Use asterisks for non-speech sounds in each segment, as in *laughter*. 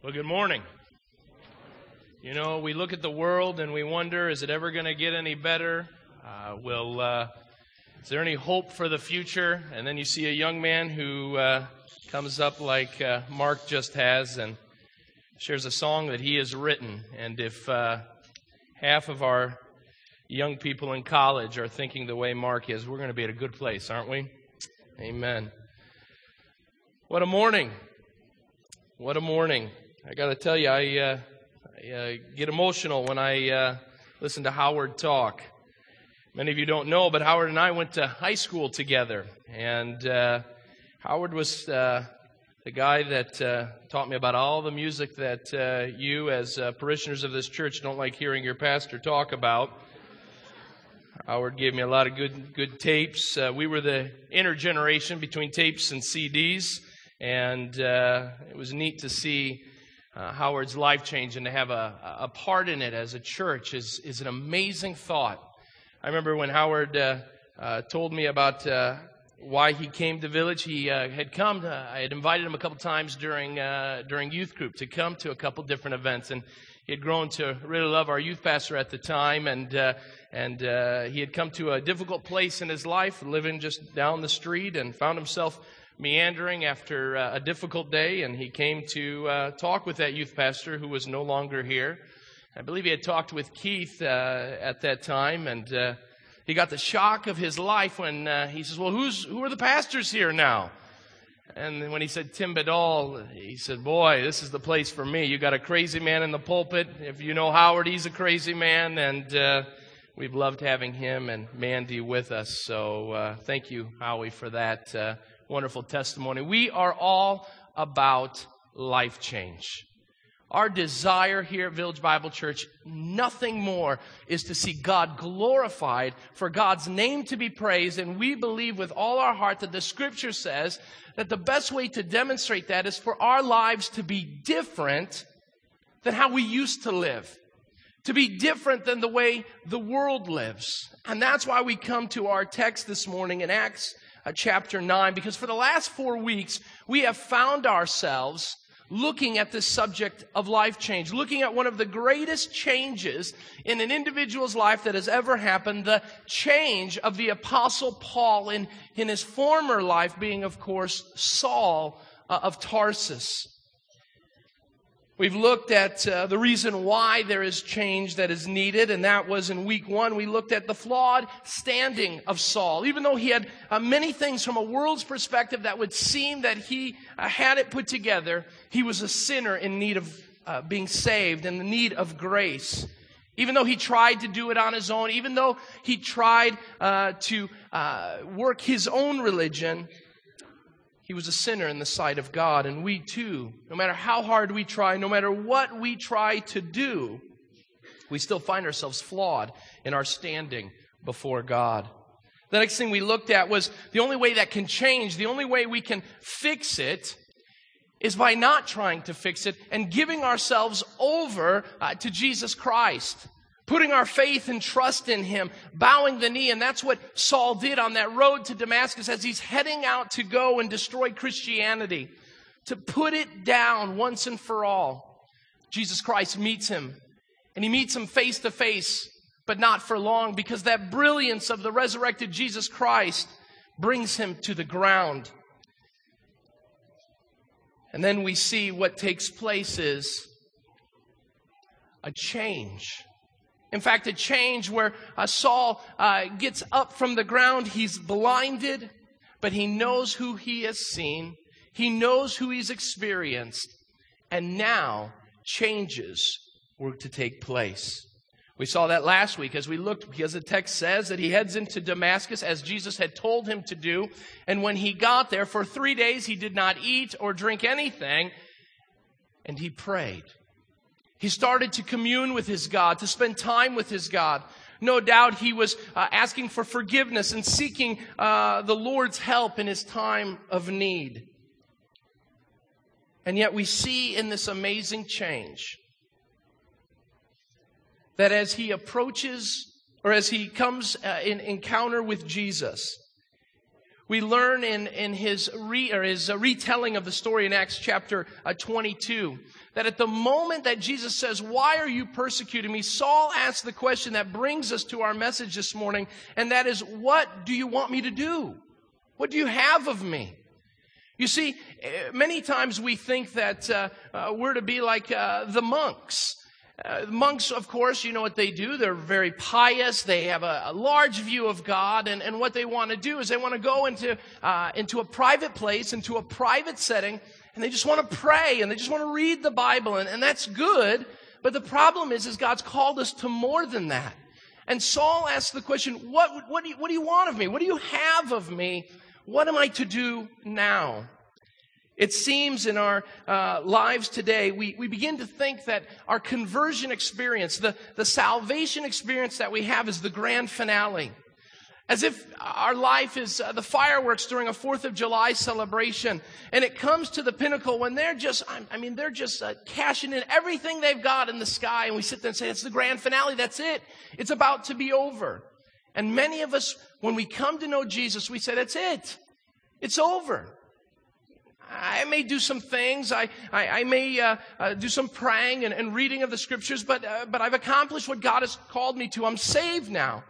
Well, good morning. You know, we look at the world and we wonder, is it ever going to get any better? Uh, will, uh, is there any hope for the future? And then you see a young man who uh, comes up like uh, Mark just has and shares a song that he has written. And if uh, half of our young people in college are thinking the way Mark is, we're going to be at a good place, aren't we? Amen. What a morning. What a morning. I got to tell you, I, uh, I uh, get emotional when I uh, listen to Howard talk. Many of you don't know, but Howard and I went to high school together. And uh, Howard was uh, the guy that uh, taught me about all the music that you, as parishioners of this church, don't like hearing your pastor talk about. Howard gave me a lot of good good tapes. we were the intergeneration between tapes and CDs, and it was neat to see uh, Howard's life change and to have a, a part in it as a church is, is an amazing thought. I remember when Howard uh, uh, told me about uh, why he came to Village. He uh, had come. To, I had invited him a couple times during uh, during youth group to come to a couple different events, and he had grown to really love our youth pastor at the time, and and he had come to a difficult place in his life, living just down the street, and found himself meandering after uh, a difficult day, and he came to uh, talk with that youth pastor who was no longer here. I believe he had talked with Keith uh, at that time, and uh, he got the shock of his life when uh, he says, "Well, who's who are the pastors here now?" And when he said Tim Badal, he said, "Boy, this is the place for me. You got a crazy man in the pulpit. If you know Howard, he's a crazy man, and." Uh, we've loved having him and Mandy with us. So thank you, Howie, for that wonderful testimony. We are all about life change. Our desire here at Village Bible Church, nothing more, is to see God glorified, for God's name to be praised. And we believe with all our heart that the scripture says that the best way to demonstrate that is for our lives to be different than how we used to live, to be different than the way the world lives. And that's why we come to our text this morning in Acts chapter 9 because for the last four weeks, we have found ourselves looking at this subject of life change, looking at one of the greatest changes in an individual's life that has ever happened, the change of the apostle Paul in, in his former life being, of course, Saul uh, of Tarsus. We've looked at uh, the reason why there is change that is needed, and that was in week one. We looked at the flawed standing of Saul. Even though he had uh, many things from a world's perspective that would seem that he uh, had it put together, he was a sinner in need of uh, being saved, in the need of grace. Even though he tried to do it on his own, even though he tried uh, to uh, work his own religion, he was a sinner in the sight of God, and we too, no matter how hard we try, no matter what we try to do, we still find ourselves flawed in our standing before God. The next thing we looked at was the only way that can change, the only way we can fix it is by not trying to fix it and giving ourselves over uh, to Jesus Christ putting our faith and trust in him, bowing the knee. And that's what Saul did on that road to Damascus as he's heading out to go and destroy Christianity, to put it down once and for all. Jesus Christ meets him, and he meets him face to face, but not for long, because that brilliance of the resurrected Jesus Christ brings him to the ground. And then we see what takes place is a change in fact, a change where uh, Saul uh, gets up from the ground. He's blinded, but he knows who he has seen. He knows who he's experienced. And now changes were to take place. We saw that last week as we looked, because the text says that he heads into Damascus as Jesus had told him to do. And when he got there, for three days, he did not eat or drink anything, and he prayed. He started to commune with his God, to spend time with his God. No doubt he was uh, asking for forgiveness and seeking uh, the Lord's help in his time of need. And yet we see in this amazing change that as he approaches or as he comes uh, in encounter with Jesus, We learn in, in his, re, or his retelling of the story in Acts chapter uh, 22 that at the moment that Jesus says, Why are you persecuting me? Saul asks the question that brings us to our message this morning, and that is, What do you want me to do? What do you have of me? You see, eh, many times we think that uh, uh, we're to be like uh, the monks. Uh, monks, of course, you know what they do. They're very pious. They have a, a large view of God. And, and what they want to do is they want to go into, uh, into a private place, into a private setting, and they just want to pray and they just want to read the Bible. And, and that's good. But the problem is, is God's called us to more than that. And Saul asks the question, what, what, do you, what do you want of me? What do you have of me? What am I to do now? It seems in our uh, lives today, we, we begin to think that our conversion experience, the, the salvation experience that we have, is the grand finale. As if our life is uh, the fireworks during a Fourth of July celebration, and it comes to the pinnacle when they're just, I mean, they're just uh, cashing in everything they've got in the sky, and we sit there and say, It's the grand finale, that's it. It's about to be over. And many of us, when we come to know Jesus, we say, That's it. It's over. I may do some things. I, I, I may uh, uh, do some praying and, and, reading of the scriptures, but, uh, but I've accomplished what God has called me to. I'm saved now.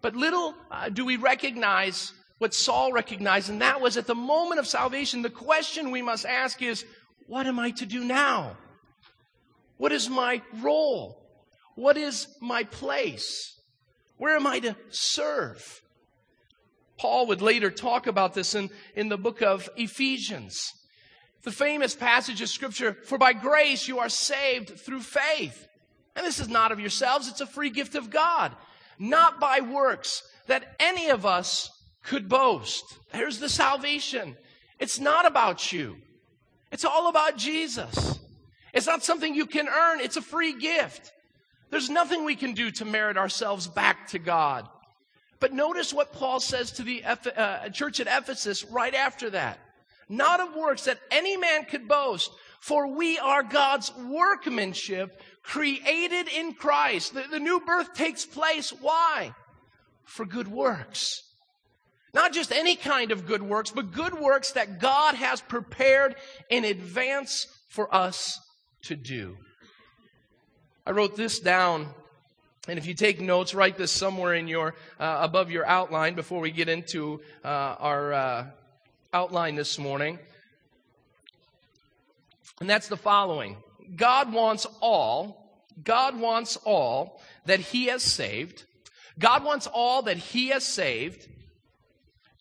But little uh, do we recognize what Saul recognized, and that was at the moment of salvation, the question we must ask is, what am I to do now? What is my role? What is my place? Where am I to serve? Paul would later talk about this in, in the book of Ephesians. The famous passage of scripture, for by grace you are saved through faith. And this is not of yourselves, it's a free gift of God, not by works that any of us could boast. There's the salvation. It's not about you. It's all about Jesus. It's not something you can earn. It's a free gift. There's nothing we can do to merit ourselves back to God. But notice what Paul says to the uh, church at Ephesus right after that. Not of works that any man could boast, for we are God's workmanship, created in Christ. The, the new birth takes place. Why? For good works. Not just any kind of good works, but good works that God has prepared in advance for us to do. I wrote this down and if you take notes, write this somewhere in your uh, above your outline before we get into uh, our uh, outline this morning. And that's the following: God wants all. God wants all that He has saved. God wants all that He has saved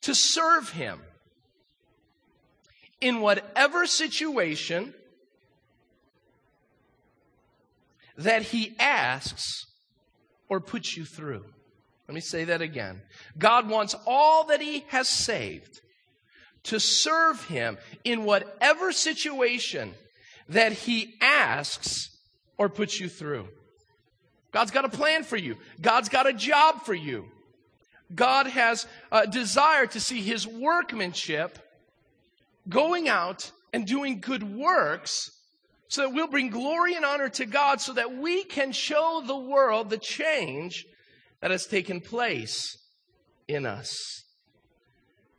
to serve Him in whatever situation that He asks or put you through. Let me say that again. God wants all that He has saved to serve Him in whatever situation that He asks or puts you through. God's got a plan for you. God's got a job for you. God has a desire to see His workmanship going out and doing good works so that we'll bring glory and honor to God so that we can show the world the change that has taken place in us.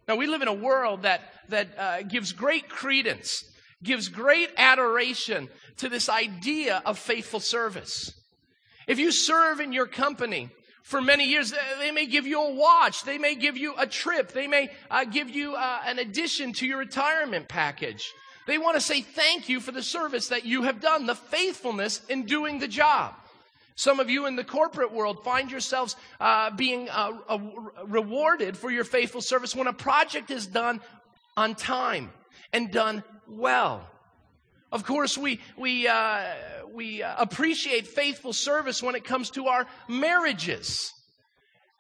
Now, we live in a world that, that uh, gives great credence, gives great adoration to this idea of faithful service. If you serve in your company, for many years. They may give you a watch. They may give you a trip. They may uh, give you uh, an addition to your retirement package. They want to say thank you for the service that you have done, the faithfulness in doing the job. Some of you in the corporate world find yourselves uh, being uh, uh, rewarded for your faithful service when a project is done on time and done well. Of course, we, we, uh, we appreciate faithful service when it comes to our marriages.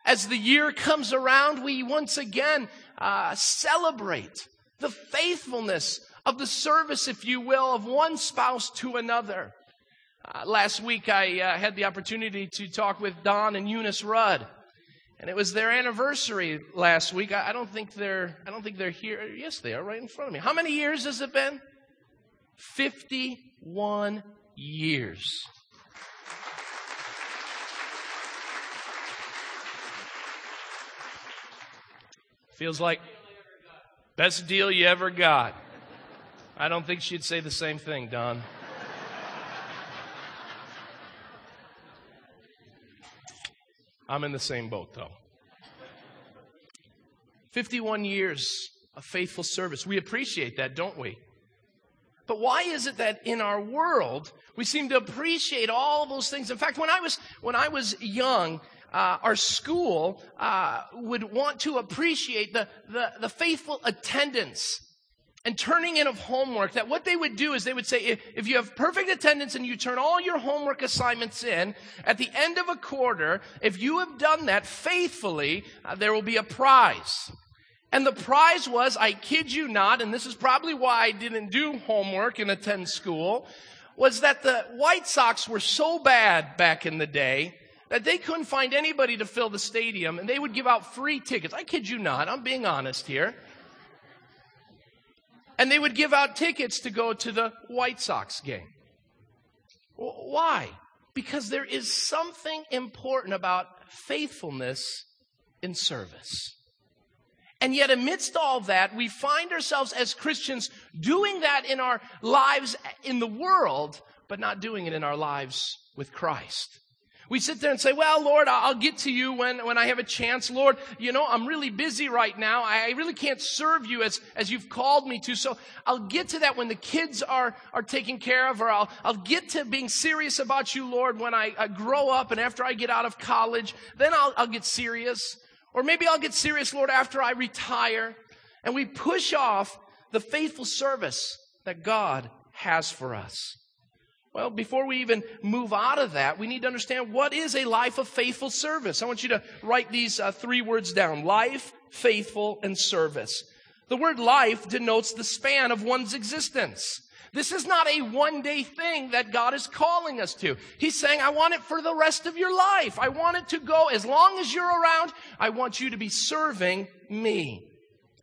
As the year comes around, we once again uh, celebrate the faithfulness of the service, if you will, of one spouse to another. Uh, last week, I uh, had the opportunity to talk with Don and Eunice Rudd, and it was their anniversary last week. I, I don't think they're. I don't think they're here. Yes, they are right in front of me. How many years has it been? Fifty-one years. Feels like Best deal you ever got. I don't think she'd say the same thing, Don. I'm in the same boat, though. 51 years of faithful service. We appreciate that, don't we? But why is it that in our world we seem to appreciate all those things? In fact, when I was when I was young, uh, our school uh, would want to appreciate the, the, the faithful attendance and turning in of homework that what they would do is they would say if, you have perfect attendance and you turn all your homework assignments in at the end of a quarter if you have done that faithfully uh, there will be a prize. And the prize was i kid you not and this is probably why i didn't do homework and attend school was that the white sox were so bad back in the day that they couldn't find anybody to fill the stadium and they would give out free tickets. I kid you not i'm being honest here and they would give out tickets to go to the White Sox game. Why? Because there is something important about faithfulness in service. And yet, amidst all that, we find ourselves as Christians doing that in our lives in the world, but not doing it in our lives with Christ. We sit there and say, well, Lord, I'll get to you when, when I have a chance. Lord, you know, I'm really busy right now. I really can't serve you as, as you've called me to. So I'll get to that when the kids are, are taken care of, or I'll, I'll get to being serious about you, Lord, when I, I grow up and after I get out of college. Then I'll, I'll get serious. Or maybe I'll get serious, Lord, after I retire. And we push off the faithful service that God has for us. Well, before we even move out of that, we need to understand what is a life of faithful service. I want you to write these uh, three words down life, faithful, and service. The word life denotes the span of one's existence. This is not a one day thing that God is calling us to. He's saying, I want it for the rest of your life. I want it to go as long as you're around. I want you to be serving me.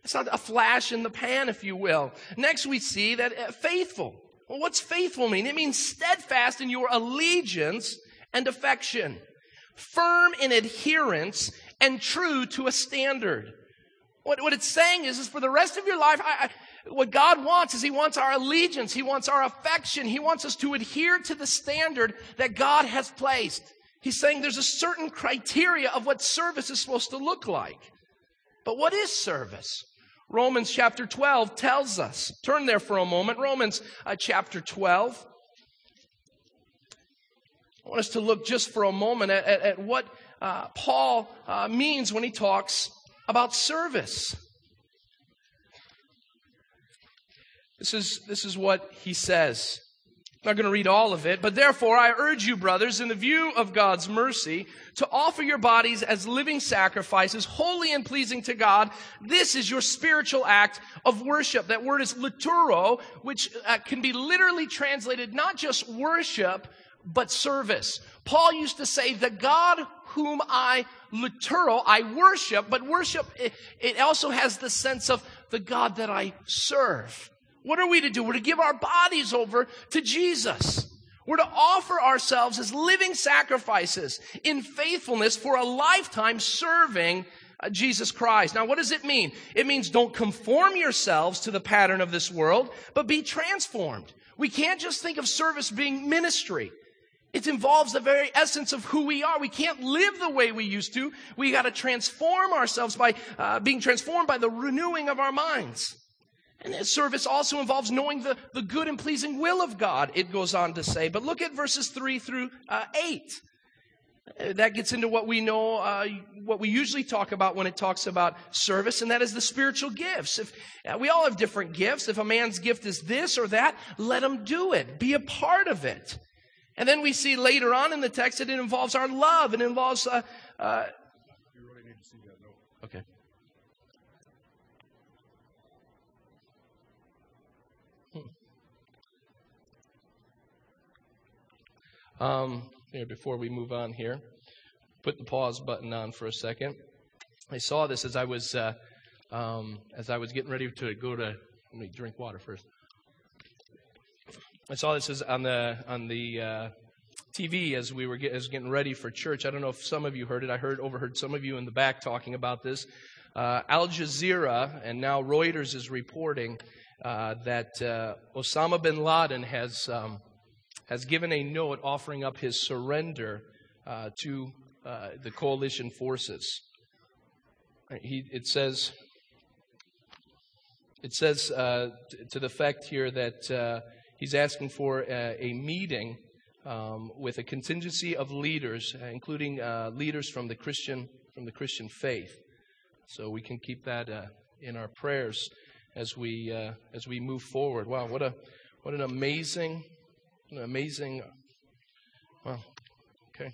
It's not a flash in the pan, if you will. Next, we see that uh, faithful. Well, what's faithful mean? It means steadfast in your allegiance and affection, firm in adherence, and true to a standard. What, what it's saying is, is for the rest of your life, I, I, what God wants is He wants our allegiance, He wants our affection, He wants us to adhere to the standard that God has placed. He's saying there's a certain criteria of what service is supposed to look like. But what is service? Romans chapter 12 tells us. Turn there for a moment. Romans uh, chapter 12. I want us to look just for a moment at, at, at what uh, Paul uh, means when he talks about service. This is, this is what he says. Not going to read all of it, but therefore I urge you, brothers, in the view of God's mercy, to offer your bodies as living sacrifices, holy and pleasing to God. This is your spiritual act of worship. That word is lituro, which uh, can be literally translated not just worship, but service. Paul used to say, the God whom I liturgo, I worship, but worship, it, it also has the sense of the God that I serve. What are we to do? We're to give our bodies over to Jesus. We're to offer ourselves as living sacrifices in faithfulness for a lifetime serving uh, Jesus Christ. Now, what does it mean? It means don't conform yourselves to the pattern of this world, but be transformed. We can't just think of service being ministry. It involves the very essence of who we are. We can't live the way we used to. We got to transform ourselves by uh, being transformed by the renewing of our minds. And service also involves knowing the, the good and pleasing will of God, it goes on to say. But look at verses 3 through uh, 8. Uh, that gets into what we know, uh, what we usually talk about when it talks about service, and that is the spiritual gifts. If uh, we all have different gifts, if a man's gift is this or that, let him do it. Be a part of it. And then we see later on in the text that it involves our love. It involves. Uh, Um, before we move on here, put the pause button on for a second. I saw this as I was uh, um, as I was getting ready to go to. Let me drink water first. I saw this as on the on the uh, TV as we were get, as getting ready for church. I don't know if some of you heard it. I heard overheard some of you in the back talking about this. uh, Al Jazeera and now Reuters is reporting uh, that uh, Osama bin Laden has, um, has given a note offering up his surrender uh, to uh, the coalition forces. He, it says, it says uh, t- to the effect here that he's asking for a, a meeting um, with a contingency of leaders, including leaders from the Christian from the Christian faith. So we can keep that uh, in our prayers as we uh, as we move forward. Wow, what a what an amazing, amazing. Well, okay,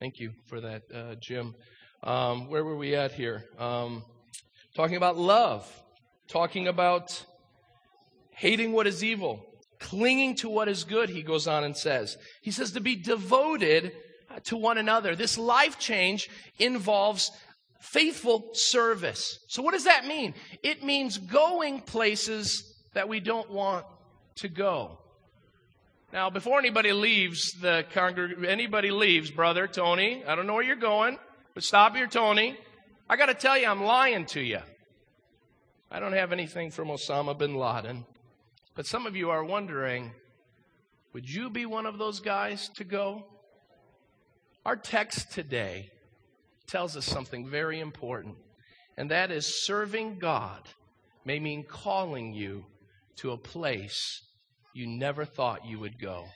thank you for that, uh, Jim. Um, where were we at here? Um, talking about love, talking about hating what is evil, clinging to what is good. He goes on and says, he says to be devoted to one another. This life change involves faithful service. So, what does that mean? It means going places that we don't want to go. Now, before anybody leaves the congreg- anybody leaves, brother Tony, I don't know where you're going, but stop here, Tony. I got to tell you, I'm lying to you. I don't have anything from Osama bin Laden, but some of you are wondering, would you be one of those guys to go? Our text today tells us something very important, and that is serving God may mean calling you to a place you never thought you would go.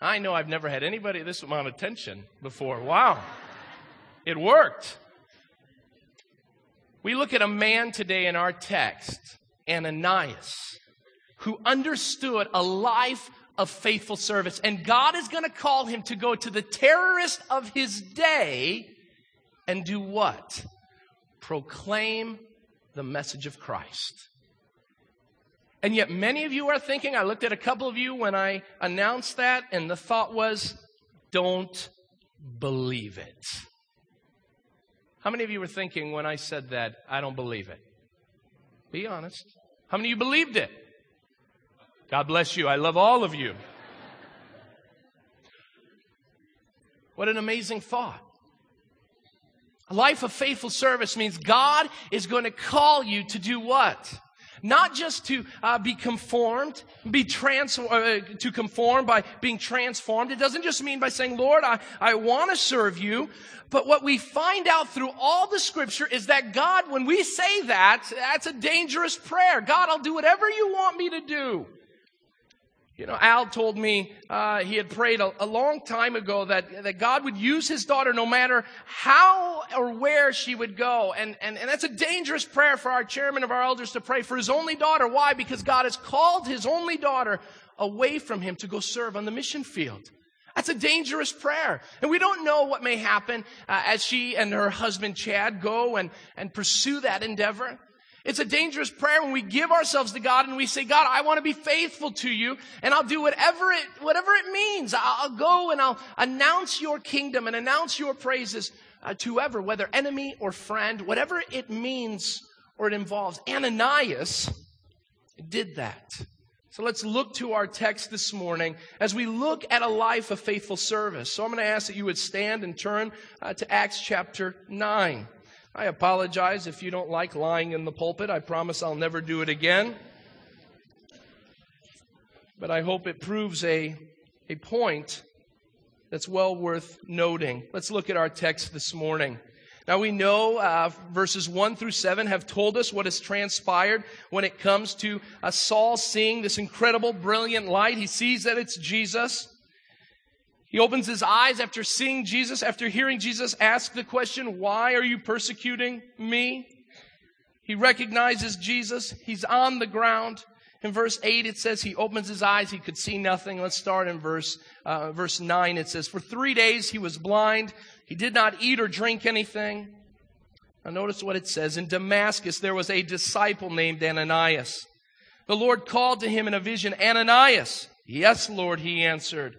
I know I've never had anybody this amount of attention before. Wow. It worked. We look at a man today in our text, Ananias, who understood a life of faithful service. And God is going to call him to go to the terrorist of his day and do what? Proclaim the message of Christ. And yet, many of you are thinking, I looked at a couple of you when I announced that, and the thought was, don't believe it. How many of you were thinking when I said that, I don't believe it? Be honest. How many of you believed it? God bless you. I love all of you. What an amazing thought. A life of faithful service means God is going to call you to do what? Not just to uh, be conformed, be trans- uh, to conform by being transformed. It doesn't just mean by saying, Lord, I, I want to serve you. But what we find out through all the scripture is that God, when we say that, that's a dangerous prayer. God, I'll do whatever you want me to do. You know, Al told me uh, he had prayed a, a, long time ago that, that God would use his daughter no matter how or where she would go. And, and, and that's a dangerous prayer for our chairman of our elders to pray for his only daughter. Why? Because God has called his only daughter away from him to go serve on the mission field. That's a dangerous prayer. And we don't know what may happen uh, as she and her husband Chad go and, and pursue that endeavor. It's a dangerous prayer when we give ourselves to God and we say, God, I want to be faithful to you and I'll do whatever it, whatever it means. I'll go and I'll announce your kingdom and announce your praises uh, to whoever, whether enemy or friend, whatever it means or it involves. Ananias did that. So let's look to our text this morning as we look at a life of faithful service. So I'm going to ask that you would stand and turn uh, to Acts chapter 9. I apologize if you don't like lying in the pulpit. I promise I'll never do it again. But I hope it proves a, a point that's well worth noting. Let's look at our text this morning. Now we know uh, verses 1 through 7 have told us what has transpired when it comes to uh, Saul seeing this incredible, brilliant light. He sees that it's Jesus. He opens his eyes after seeing Jesus, after hearing Jesus ask the question, Why are you persecuting me? He recognizes Jesus. He's on the ground. In verse 8, it says he opens his eyes. He could see nothing. Let's start in verse, uh, verse 9. It says, For three days he was blind. He did not eat or drink anything. Now notice what it says. In Damascus, there was a disciple named Ananias. The Lord called to him in a vision, Ananias. Yes, Lord, he answered.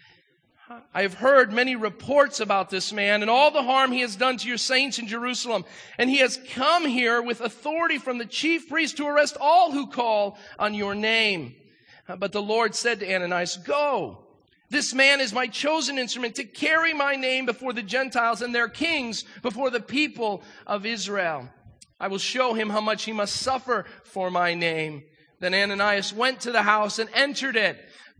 I have heard many reports about this man and all the harm he has done to your saints in Jerusalem. And he has come here with authority from the chief priest to arrest all who call on your name. Uh, but the Lord said to Ananias, Go. This man is my chosen instrument to carry my name before the Gentiles and their kings before the people of Israel. I will show him how much he must suffer for my name. Then Ananias went to the house and entered it.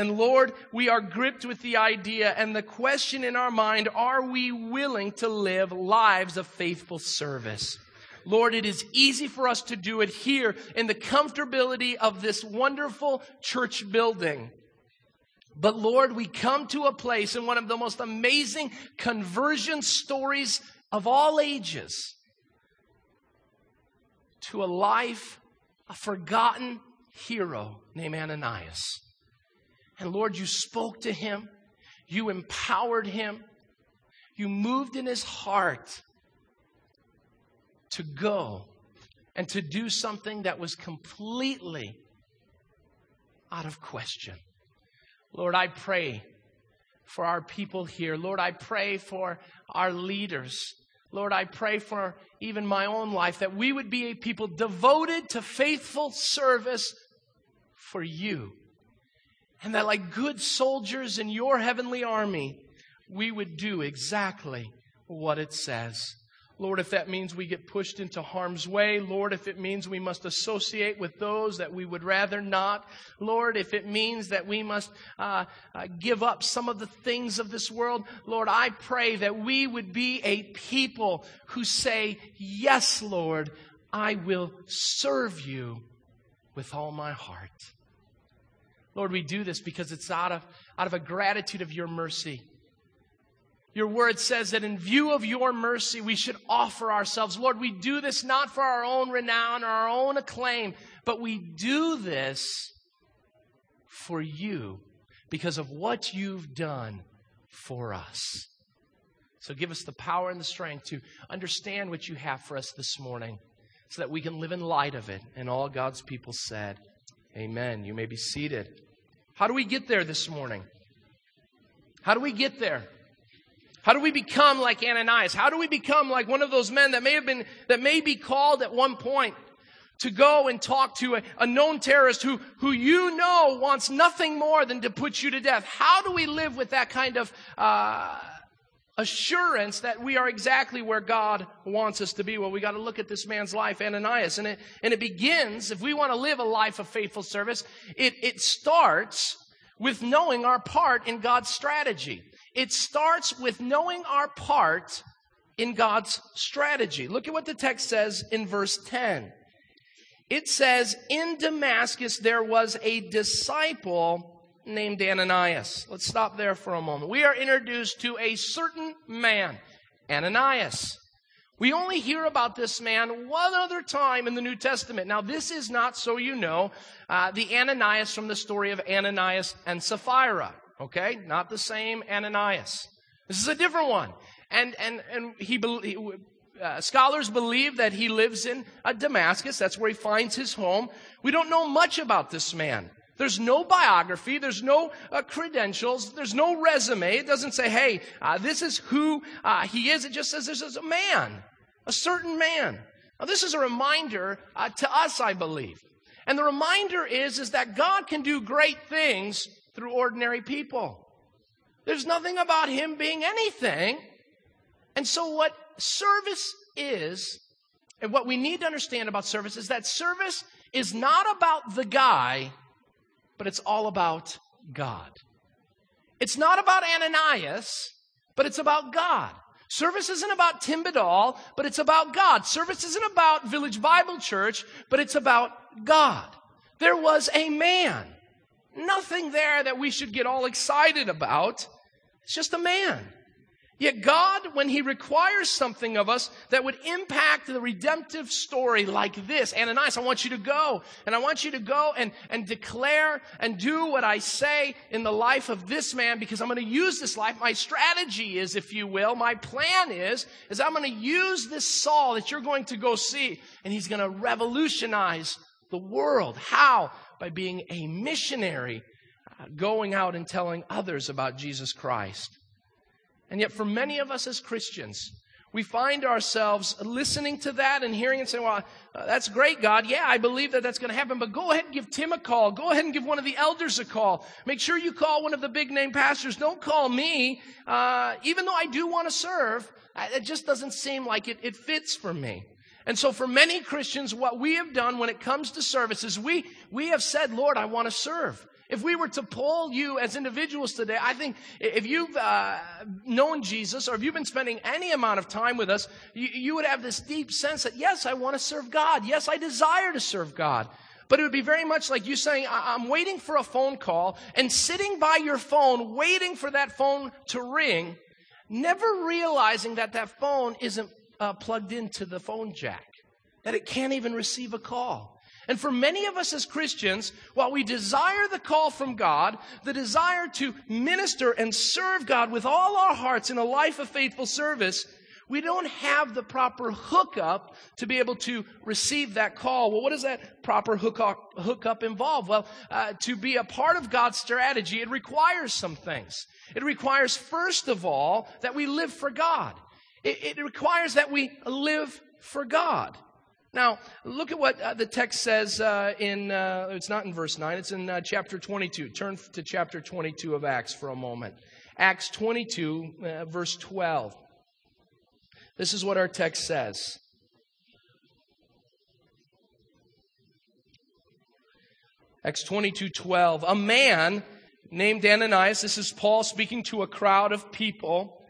And Lord, we are gripped with the idea and the question in our mind, are we willing to live lives of faithful service? Lord, it is easy for us to do it here in the comfortability of this wonderful church building. But Lord, we come to a place in one of the most amazing conversion stories of all ages to a life, a forgotten hero named Ananias. And Lord, you spoke to him, you empowered him, you moved in his heart to go and to do something that was completely out of question. Lord, I pray for our people here. Lord, I pray for our leaders. Lord, I pray for even my own life that we would be a people devoted to faithful service for you. And that, like good soldiers in your heavenly army, we would do exactly what it says. Lord, if that means we get pushed into harm's way, Lord, if it means we must associate with those that we would rather not, Lord, if it means that we must uh, uh, give up some of the things of this world, Lord, I pray that we would be a people who say, Yes, Lord, I will serve you with all my heart. Lord, we do this because it's out of, out of a gratitude of your mercy. Your word says that in view of your mercy, we should offer ourselves. Lord, we do this not for our own renown or our own acclaim, but we do this for you because of what you've done for us. So give us the power and the strength to understand what you have for us this morning so that we can live in light of it. And all God's people said, Amen. You may be seated. How do we get there this morning? How do we get there? How do we become like Ananias? How do we become like one of those men that may have been, that may be called at one point to go and talk to a, a, known terrorist who, who you know wants nothing more than to put you to death? How do we live with that kind of, uh, assurance that we are exactly where God wants us to be. Well, we got to look at this man's life, Ananias, and it, and it begins, if we want to live a life of faithful service, it, it starts with knowing our part in God's strategy. It starts with knowing our part in God's strategy. Look at what the text says in verse 10. It says, In Damascus there was a disciple named Ananias. Let's stop there for a moment. We are introduced to a certain man, Ananias. We only hear about this man one other time in the New Testament. Now, this is not, so you know, uh, the Ananias from the story of Ananias and Sapphira. Okay? Not the same Ananias. This is a different one. And, and, and he, uh, scholars believe that he lives in uh, Damascus. That's where he finds his home. We don't know much about this man. There's no biography. There's no uh, credentials. There's no resume. It doesn't say, hey, uh, this is who uh, he is. It just says this is a man, a certain man. Now, this is a reminder uh, to us, I believe. And the reminder is, is that God can do great things through ordinary people. There's nothing about him being anything. And so what service is, and what we need to understand about service is that service is not about the guy, but it's all about God. It's not about Ananias, but it's about God. Service isn't about Tim Badal, but it's about God. Service isn't about Village Bible Church, but it's about God. There was a man. Nothing there that we should get all excited about. It's just a man. Yet God, when He requires something of us that would impact the redemptive story like this, Ananias, I want you to go, and I want you to go and, and declare and do what I say in the life of this man because I'm going to use this life. My strategy is, if you will, my plan is, is I'm going to use this Saul that you're going to go see, and he's going to revolutionize the world. How? By being a missionary, uh, going out and telling others about Jesus Christ. And yet, for many of us as Christians, we find ourselves listening to that and hearing and saying, Well, uh, that's great, God. Yeah, I believe that that's going to happen, but go ahead and give Tim a call. Go ahead and give one of the elders a call. Make sure you call one of the big name pastors. Don't call me. Uh, even though I do want to serve, it just doesn't seem like it, it fits for me. And so, for many Christians, what we have done when it comes to services, we, we have said, Lord, I want to serve. If we were to poll you as individuals today, I think if you've uh, known Jesus or if you've been spending any amount of time with us, you, you would have this deep sense that, yes, I want to serve God. Yes, I desire to serve God. But it would be very much like you saying, I'm waiting for a phone call and sitting by your phone, waiting for that phone to ring, never realizing that that phone isn't uh, plugged into the phone jack, that it can't even receive a call. And for many of us as Christians, while we desire the call from God, the desire to minister and serve God with all our hearts in a life of faithful service, we don't have the proper hookup to be able to receive that call. Well, what does that proper hookup, involve? Well, uh, to be a part of God's strategy, it requires some things. It requires, first of all, that we live for God. It, it requires that we live for God. Now, look at what uh, the text says uh, in, uh, it's not in verse 9, it's in uh, chapter 22. Turn to chapter 22 of Acts for a moment. Acts 22, uh, verse 12. This is what our text says. Acts 22, 12. A man named Ananias, this is Paul speaking to a crowd of people,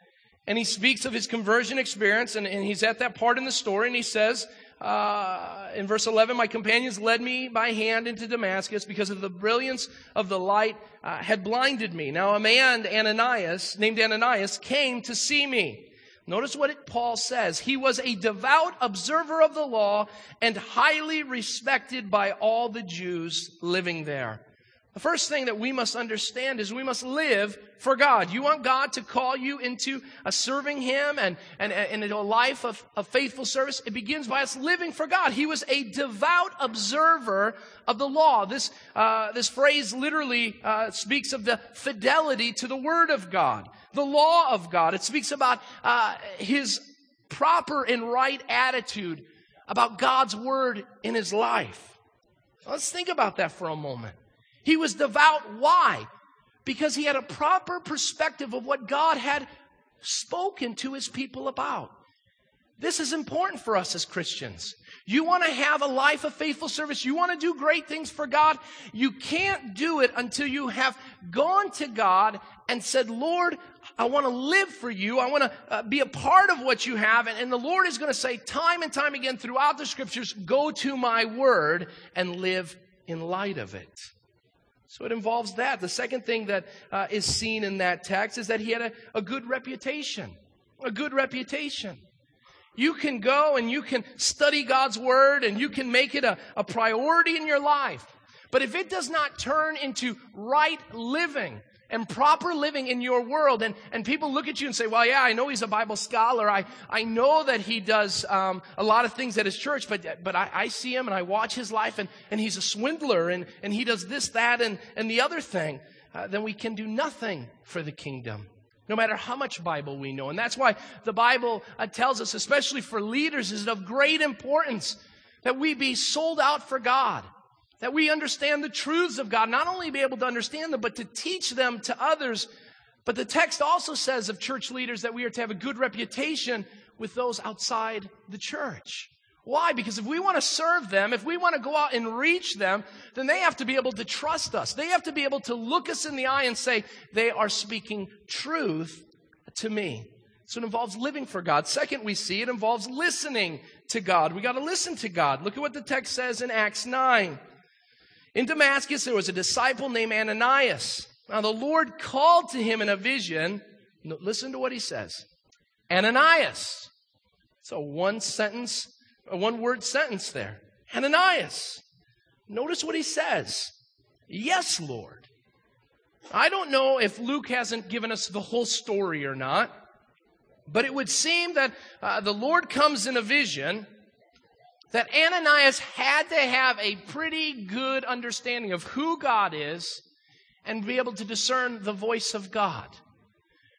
and he speaks of his conversion experience, and, and he's at that part in the story, and he says, uh, in verse 11, my companions led me by hand into Damascus because of the brilliance of the light uh, had blinded me. Now, a man, Ananias, named Ananias, came to see me. Notice what it, Paul says. He was a devout observer of the law and highly respected by all the Jews living there. The first thing that we must understand is we must live for God. You want God to call you into a serving Him and, and, and into a life of, of faithful service. It begins by us living for God. He was a devout observer of the law. This, uh, this phrase literally uh, speaks of the fidelity to the Word of God, the law of God. It speaks about uh, His proper and right attitude about God's Word in His life. Let's think about that for a moment. He was devout. Why? Because he had a proper perspective of what God had spoken to his people about. This is important for us as Christians. You want to have a life of faithful service. You want to do great things for God. You can't do it until you have gone to God and said, Lord, I want to live for you. I want to uh, be a part of what you have. And, and the Lord is going to say time and time again throughout the scriptures, go to my word and live in light of it. So it involves that. The second thing that uh, is seen in that text is that he had a, a good reputation. A good reputation. You can go and you can study God's word and you can make it a, a priority in your life. But if it does not turn into right living, and proper living in your world. And, and people look at you and say, well, yeah, I know he's a Bible scholar. I, I know that he does um, a lot of things at his church, but, but I, I see him and I watch his life and, and he's a swindler and, and he does this, that, and, and the other thing. Uh, then we can do nothing for the kingdom. No matter how much Bible we know. And that's why the Bible uh, tells us, especially for leaders, is of great importance that we be sold out for God that we understand the truths of God, not only be able to understand them, but to teach them to others. But the text also says of church leaders that we are to have a good reputation with those outside the church. Why? Because if we want to serve them, if we want to go out and reach them, then they have to be able to trust us. They have to be able to look us in the eye and say, they are speaking truth to me. So it involves living for God. Second, we see it involves listening to God. We got to listen to God. Look at what the text says in Acts 9. In Damascus, there was a disciple named Ananias. Now, the Lord called to him in a vision. Listen to what he says. Ananias. It's a one sentence, a one word sentence there. Ananias. Notice what he says. Yes, Lord. I don't know if Luke hasn't given us the whole story or not, but it would seem that uh, the Lord comes in a vision that Ananias had to have a pretty good understanding of who God is and be able to discern the voice of God.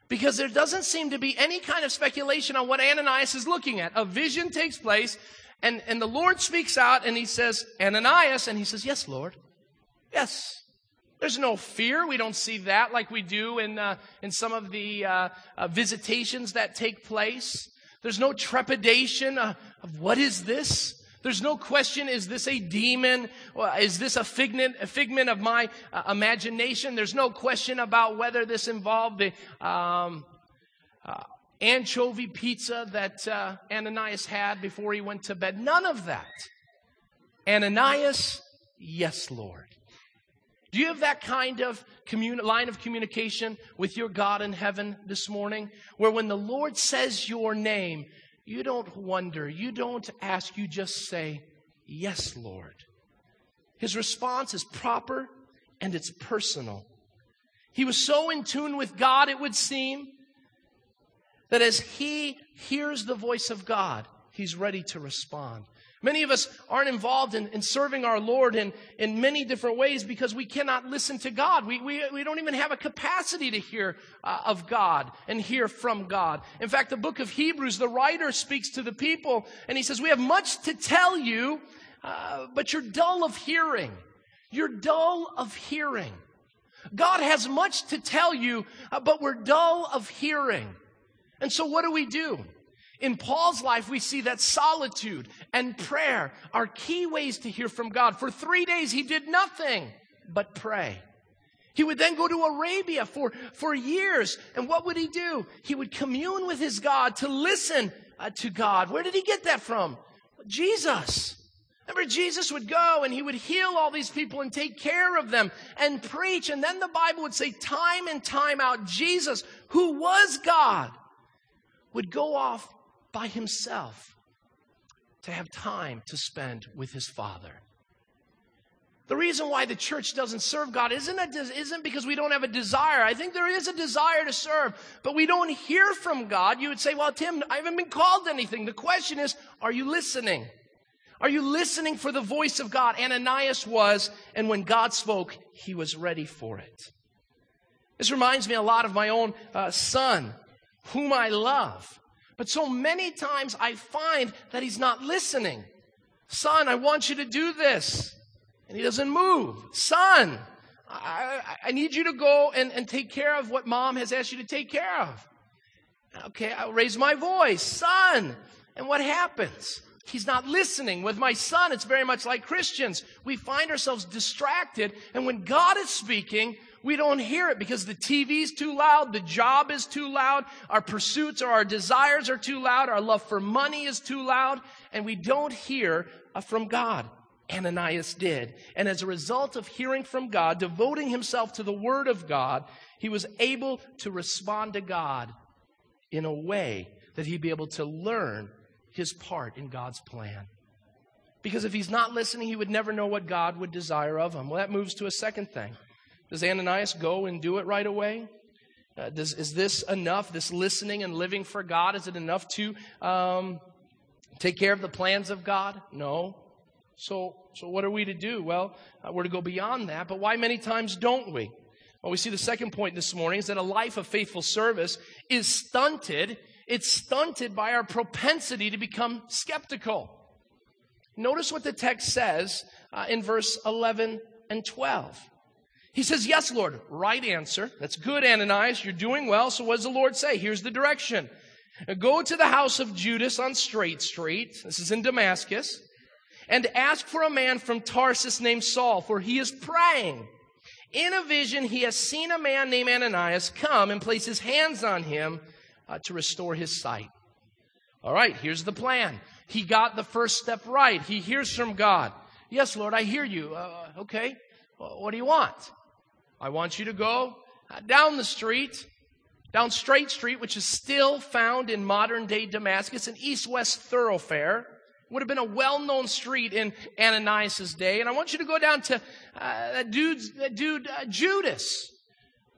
Because there doesn't seem to be any kind of speculation on what Ananias is looking at. A vision takes place, and, and the Lord speaks out, and he says, Ananias, and he says, Yes, Lord. Yes. There's no fear. We don't see that like we do in, uh, in some of the uh, uh, visitations that take place. There's no trepidation of what is this? There's no question, is this a demon? Is this a figment, a figment of my uh, imagination? There's no question about whether this involved the um, uh, anchovy pizza that uh, Ananias had before he went to bed. None of that. Ananias, yes, Lord. Do you have that kind of communi- line of communication with your God in heaven this morning? Where when the Lord says your name, you don't wonder, you don't ask, you just say, Yes, Lord. His response is proper and it's personal. He was so in tune with God, it would seem, that as he hears the voice of God, he's ready to respond. Many of us aren't involved in, in serving our Lord in, in many different ways because we cannot listen to God. We, we, we don't even have a capacity to hear uh, of God and hear from God. In fact, the book of Hebrews, the writer speaks to the people and he says, We have much to tell you, uh, but you're dull of hearing. You're dull of hearing. God has much to tell you, uh, but we're dull of hearing. And so what do we do? In Paul's life, we see that solitude and prayer are key ways to hear from God. For three days, he did nothing but pray. He would then go to Arabia for, for years. And what would he do? He would commune with his God to listen uh, to God. Where did he get that from? Jesus. Remember, Jesus would go and he would heal all these people and take care of them and preach. And then the Bible would say, time and time out, Jesus, who was God, would go off by himself to have time to spend with his Father. The reason why the church doesn't serve God isn't, a, isn't because we don't have a desire. I think there is a desire to serve, but we don't hear from God. You would say, Well, Tim, I haven't been called anything. The question is, are you listening? Are you listening for the voice of God? Ananias was, and when God spoke, he was ready for it. This reminds me a lot of my own uh, son, whom I love. But so many times I find that he's not listening. Son, I want you to do this. And he doesn't move. Son, I, I need you to go and, and take care of what mom has asked you to take care of. Okay, I'll raise my voice. Son. And what happens? He's not listening. With my son, it's very much like Christians. We find ourselves distracted, and when God is speaking, we don't hear it because the TV's too loud, the job is too loud, our pursuits or our desires are too loud, our love for money is too loud, and we don't hear uh, from God. Ananias did. And as a result of hearing from God, devoting himself to the Word of God, he was able to respond to God in a way that he'd be able to learn his part in God's plan. Because if he's not listening, he would never know what God would desire of him. Well, that moves to a second thing. Does Ananias go and do it right away? Uh, does, is this enough? This listening and living for God, is it enough to um, take care of the plans of God? No. So, so what are we to do? Well, uh, we're to go beyond that, but why many times don't we? Well, we see the second point this morning is that a life of faithful service is stunted. It's stunted by our propensity to become skeptical. Notice what the text says uh, in verse 11 and 12. He says, Yes, Lord. Right answer. That's good, Ananias. You're doing well. So what does the Lord say? Here's the direction. Go to the house of Judas on Straight Street. This is in Damascus. And ask for a man from Tarsus named Saul, for he is praying. In a vision, he has seen a man named Ananias come and place his hands on him uh, to restore his sight. All right, here's the plan. He got the first step right. He hears from God. Yes, Lord, I hear you. Uh, okay, well, what do you want? I want you to go down the street down Straight Street, which is still found in modern day Damascus, an east west thoroughfare. Would have been a well known street in Ananias' day. And I want you to go down to uh, that, dude's, that dude, uh, Judas,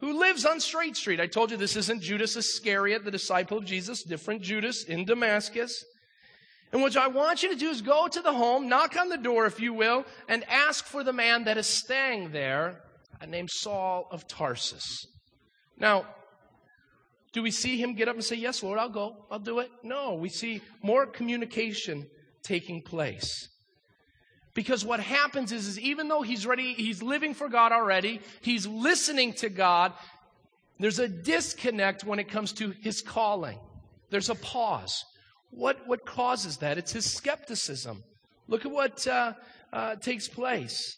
who lives on Straight Street. I told you this isn't Judas Iscariot, the disciple of Jesus, different Judas in Damascus. And what I want you to do is go to the home, knock on the door, if you will, and ask for the man that is staying there, named Saul of Tarsus. Now, do we see him get up and say, Yes, Lord, I'll go, I'll do it? No, we see more communication taking place. Because what happens is, is even though he's ready, he's living for God already, he's listening to God, there's a disconnect when it comes to his calling. There's a pause. What, what causes that? It's his skepticism. Look at what uh, uh, takes place.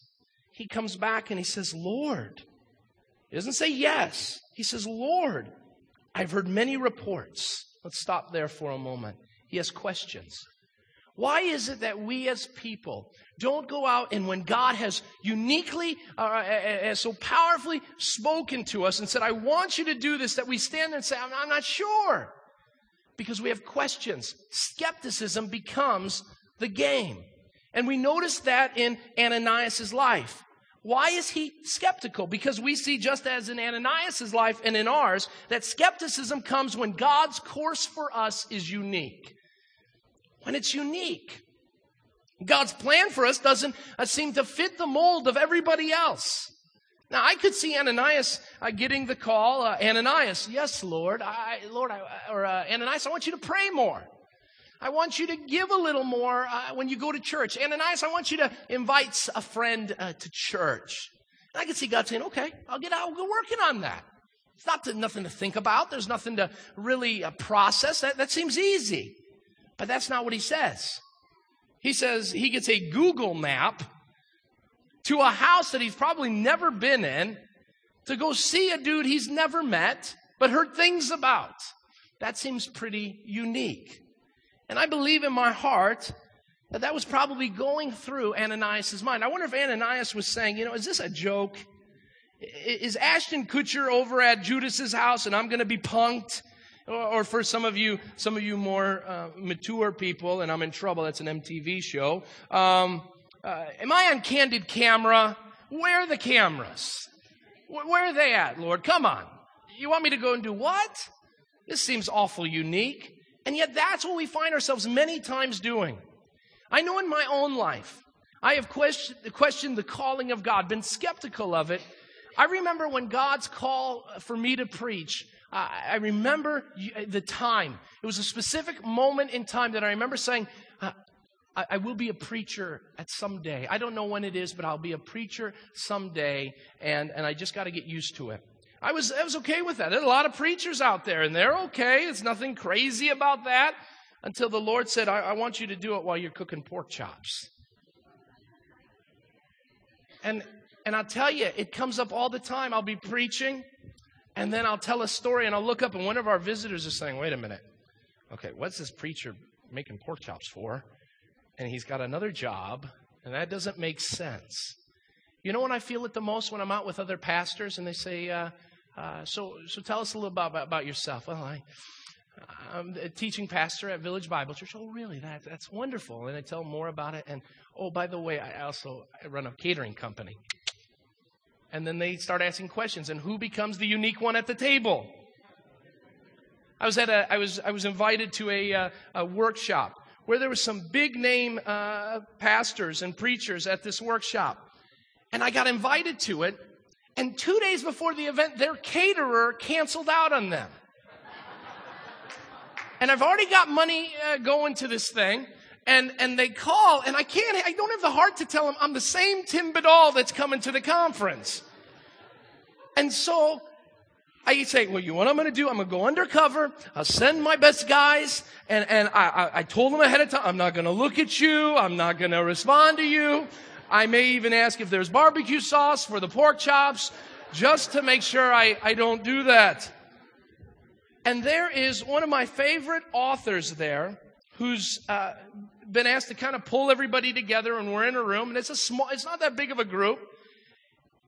He comes back and he says, Lord. He doesn't say yes. He says, Lord, I've heard many reports. Let's stop there for a moment. He has questions. Why is it that we as people don't go out and when God has uniquely, uh, uh, uh, uh, so powerfully spoken to us and said, I want you to do this, that we stand and say, I'm, I'm not sure? Because we have questions. Skepticism becomes the game. And we notice that in Ananias' life. Why is he skeptical? Because we see, just as in Ananias' life and in ours, that skepticism comes when God's course for us is unique. When it's unique. God's plan for us doesn't uh, seem to fit the mold of everybody else. Now, I could see Ananias uh, getting the call. Uh, Ananias, yes, Lord, I, Lord, I, or uh, Ananias, I want you to pray more. I want you to give a little more uh, when you go to church. Ananias, I want you to invite a friend uh, to church. And I can see God saying, okay, I'll get out, go working on that. It's not to, nothing to think about. There's nothing to really process. That, that seems easy. But that's not what he says. He says he gets a Google map to a house that he's probably never been in to go see a dude he's never met but heard things about. That seems pretty unique. And I believe in my heart that that was probably going through Ananias' mind. I wonder if Ananias was saying, you know, is this a joke? Is Ashton Kutcher over at Judas's house and I'm going to be punked? Or, for some of you, some of you more uh, mature people, and I'm in trouble. That's an MTV show. Um, uh, am I on candid camera? Where are the cameras? Where are they at, Lord? Come on. You want me to go and do what? This seems awful unique. And yet, that's what we find ourselves many times doing. I know in my own life, I have questioned the calling of God, been skeptical of it. I remember when God's call for me to preach, I remember the time. It was a specific moment in time that I remember saying, uh, I, will be a preacher at some day. I don't know when it is, but I'll be a preacher someday, and, and I just got to get used to it. I was, I was okay with that. There's a lot of preachers out there, and they're okay. It's nothing crazy about that until the Lord said, I, I want you to do it while you're cooking pork chops. And, and I'll tell you, it comes up all the time. I'll be preaching, and then I'll tell a story and I'll look up and one of our visitors is saying, wait a minute. Okay, what's this preacher making pork chops for? And he's got another job, and that doesn't make sense. You know when I feel it the most when I'm out with other pastors and they say, uh, uh, so, so tell us a little about, about yourself. Well, I, I'm a teaching pastor at Village Bible Church. Oh, really? That, that's wonderful. And I tell more about it. And oh, by the way, I also run a catering company. And then they start asking questions. And who becomes the unique one at the table? I was at a, I was, I was invited to a, uh, a workshop where there were some big name uh, pastors and preachers at this workshop. And I got invited to it. And two days before the event, their caterer canceled out on them. And I've already got money uh, going to this thing and and they call and I can't I don't have the heart to tell them I'm the same Tim Badal that's coming to the conference. And so I say, well, you know what I'm going to do? I'm going to go undercover. I'll send my best guys. And, and I, I, I told them ahead of time, I'm not going to look at you. I'm not going to respond to you. I may even ask if there's barbecue sauce for the pork chops just to make sure I, I don't do that. And there is one of my favorite authors there who's uh, been asked to kind of pull everybody together, and we're in a room, and it's a small, it's not that big of a group.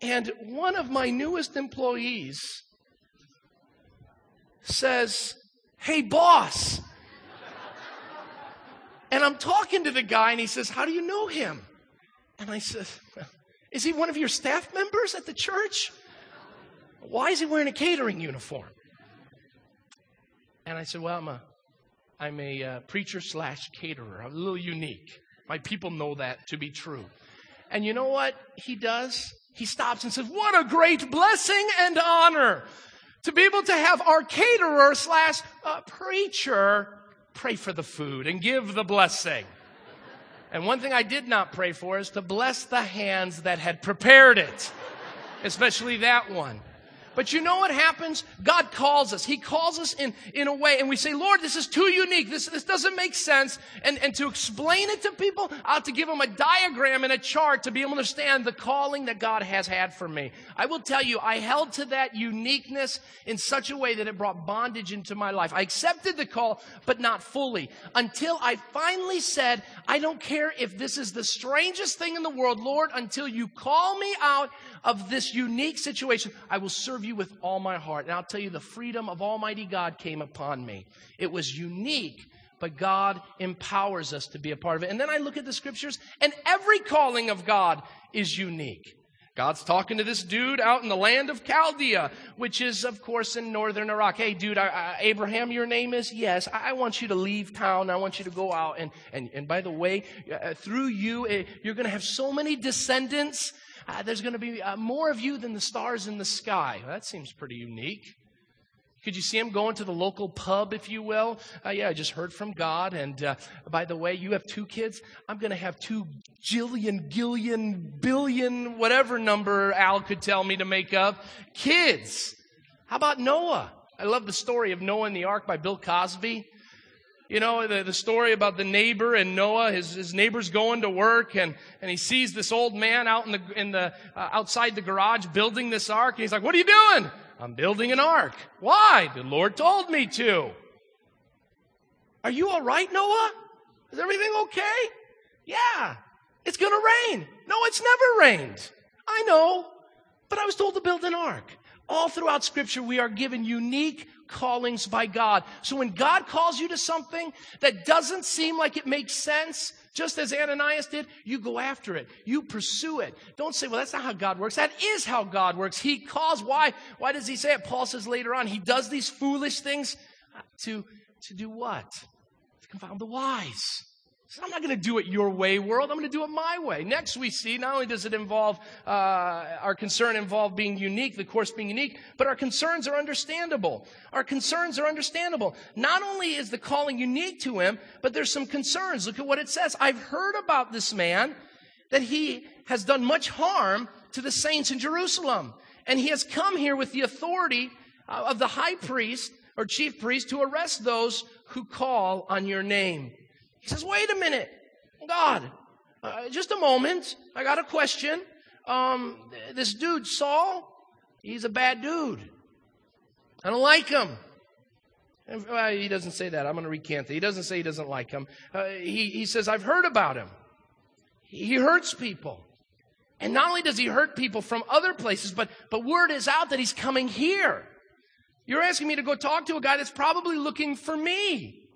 And one of my newest employees says, Hey, boss. And I'm talking to the guy, and he says, How do you know him? And I said, *laughs* Is he one of your staff members at the church? Why is he wearing a catering uniform? And I said, Well, I'm a, I'm a uh, preacher slash caterer. I'm a little unique. My people know that to be true. And you know what he does? He stops and says, What a great blessing and honor to be able to have our caterer slash uh, preacher pray for the food and give the blessing. And one thing I did not pray for is to bless the hands that had prepared it, especially that one. But you know what happens? God calls us. He calls us in, in a way, and we say, Lord, this is too unique. This, this doesn't make sense. And, and to explain it to people, I have to give them a diagram and a chart to be able to understand the calling that God has had for me. I will tell you, I held to that uniqueness in such a way that it brought bondage into my life. I accepted the call, but not fully until I finally said, I don't care if this is the strangest thing in the world, Lord, until you call me out of this unique situation, I will serve you with all my heart. And I'll tell you, the freedom of Almighty God came upon me. It was unique, but God empowers us to be a part of it. And then I look at the scriptures, and every calling of God is unique. God's talking to this dude out in the land of Chaldea, which is, of course, in northern Iraq. Hey, dude, I, I, Abraham, your name is? Yes. I, I, want you to leave town. I want you to go out. And, and, and by the way, uh, through you, uh, you're going to have so many descendants uh, there's going to be uh, more of you than the stars in the sky. Well, that seems pretty unique. Could you see him going to the local pub, if you will? Uh, yeah, I just heard from God. And uh, by the way, you have two kids. I'm going to have two jillion, gillion, billion, whatever number Al could tell me to make up, kids. How about Noah? I love the story of Noah and the ark by Bill Cosby. You know, the, the story about the neighbor and Noah, his, his neighbor's going to work and, and he sees this old man out in the, in the, uh, outside the garage building this ark. And he's like, what are you doing? I'm building an ark. Why? The Lord told me to. Are you all right, Noah? Is everything okay? Yeah. It's gonna rain. No, it's never rained. I know. But I was told to build an ark. All throughout scripture, we are given unique callings by God. So when God calls you to something that doesn't seem like it makes sense, just as Ananias did, you go after it. You pursue it. Don't say, well, that's not how God works. That is how God works. He calls. Why? Why does he say it? Paul says later on, he does these foolish things to, to do what? To confound the wise. So I'm not going to do it your way, world. I'm going to do it my way. Next, we see not only does it involve uh, our concern involve being unique, the course being unique, but our concerns are understandable. Our concerns are understandable. Not only is the calling unique to him, but there's some concerns. Look at what it says. I've heard about this man that he has done much harm to the saints in Jerusalem, and he has come here with the authority of the high priest or chief priest to arrest those who call on your name. He says, wait a minute. God, uh, just a moment. I got a question. Um, this dude, Saul, he's a bad dude. I don't like him. And, well, he doesn't say that. I'm going to recant that. He doesn't say he doesn't like him. Uh, he, he says, I've heard about him. He hurts people. And not only does he hurt people from other places, but, but word is out that he's coming here. You're asking me to go talk to a guy that's probably looking for me.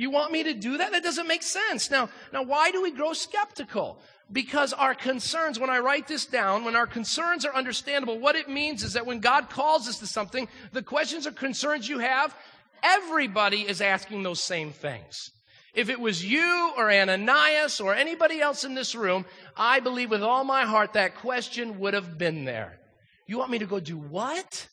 You want me to do that? That doesn't make sense. Now, now why do we grow skeptical? Because our concerns, when I write this down, when our concerns are understandable, what it means is that when God calls us to something, the questions or concerns you have, everybody is asking those same things. If it was you or Ananias or anybody else in this room, I believe with all my heart that question would have been there. You want me to go do what?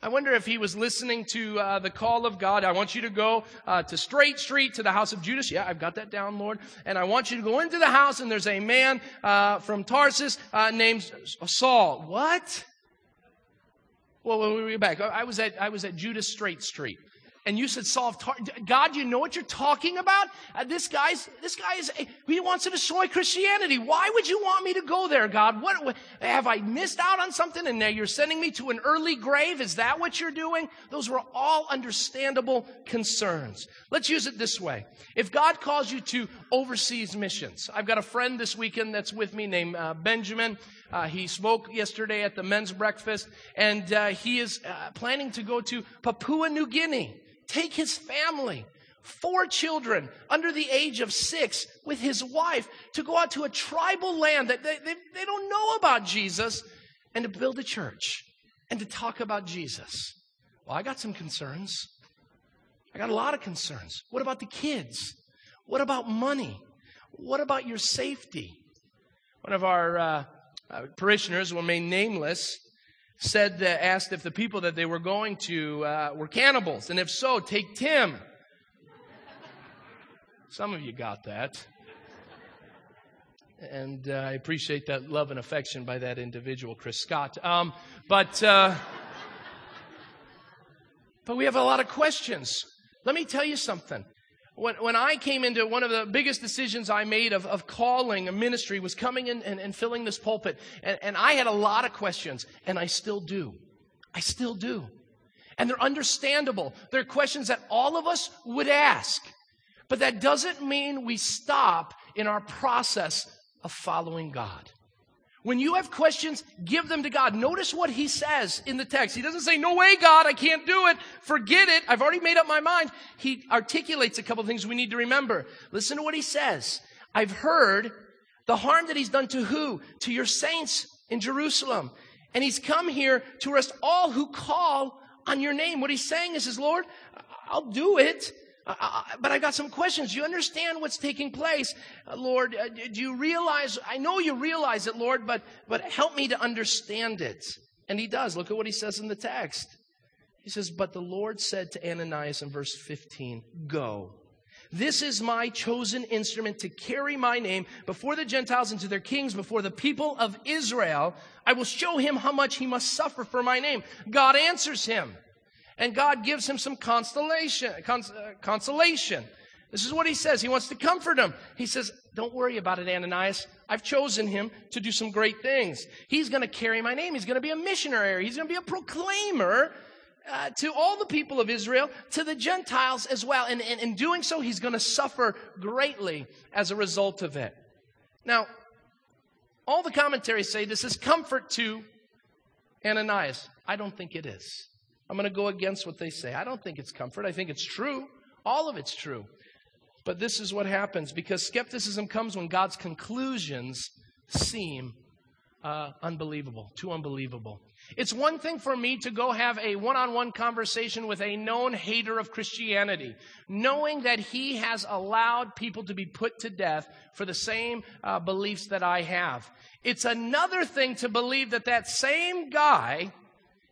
I wonder if he was listening to uh, the call of God. I want you to go uh, to Straight Street to the house of Judas. Yeah, I've got that down, Lord. And I want you to go into the house, and there's a man uh, from Tarsus uh, named Saul. What? Well, we'll be back. I was at I was at Judas Straight Street, and you said solve tar- God, you know what you're talking about? Uh, this guy's this guy is he wants to destroy Christianity. Why would you want me to go there, God? What, what have I missed out on something and now you're sending me to an early grave? Is that what you're doing? Those were all understandable concerns. Let's use it this way. If God calls you to overseas missions, I've got a friend this weekend that's with me named uh, Benjamin. Uh, he spoke yesterday at the men's breakfast, and uh, he is uh, planning to go to Papua New Guinea take his family, four children under the age of six, with his wife to go out to a tribal land that they, they, they don't know about Jesus and to build a church and to talk about Jesus. Well, I got some concerns. I got a lot of concerns. What about the kids? What about money? What about your safety? One of our uh, uh, parishioners will remain nameless said that asked if the people that they were going to uh, were cannibals, and if so, take Tim. Some of you got that. And uh, I appreciate that love and affection by that individual, Chris Scott. Um, but, uh, but we have a lot of questions. Let me tell you something when, when I came into one of the biggest decisions I made of, of calling a ministry was coming in and, and filling this pulpit. And, and I had a lot of questions, and I still do. I still do. And they're understandable. They're questions that all of us would ask. But that doesn't mean we stop in our process of following God. When you have questions, give them to God. Notice what he says in the text. He doesn't say, No way, God, I can't do it. Forget it. I've already made up my mind. He articulates a couple things we need to remember. Listen to what he says. I've heard the harm that he's done to who? To your saints in Jerusalem. And he's come here to arrest all who call on your name. What he's saying is Lord, I'll do it. But I got some questions. You understand what's taking place, uh, Lord? Uh, do you realize? I know you realize it, Lord, but but help me to understand it. And he does. Look at what he says in the text. He says, "But the Lord said to Ananias in verse 15, Go." This is my chosen instrument to carry my name before the Gentiles and to their kings, before the people of Israel. I will show him how much he must suffer for my name. God answers him. And God gives him some consolation, cons- uh, consolation. This is what he says. He wants to comfort him. He says, Don't worry about it, Ananias. I've chosen him to do some great things. He's going to carry my name. He's going to be a missionary. He's going to be a proclaimer uh, to all the people of Israel, to the Gentiles as well. And, and in doing so, he's going to suffer greatly as a result of it. Now, all the commentaries say this is comfort to Ananias. I don't think it is. I'm going to go against what they say. I don't think it's comfort. I think it's true. All of it's true. But this is what happens because skepticism comes when God's conclusions seem uh, unbelievable, too unbelievable. It's one thing for me to go have a one on one conversation with a known hater of Christianity, knowing that he has allowed people to be put to death for the same uh, beliefs that I have. It's another thing to believe that that same guy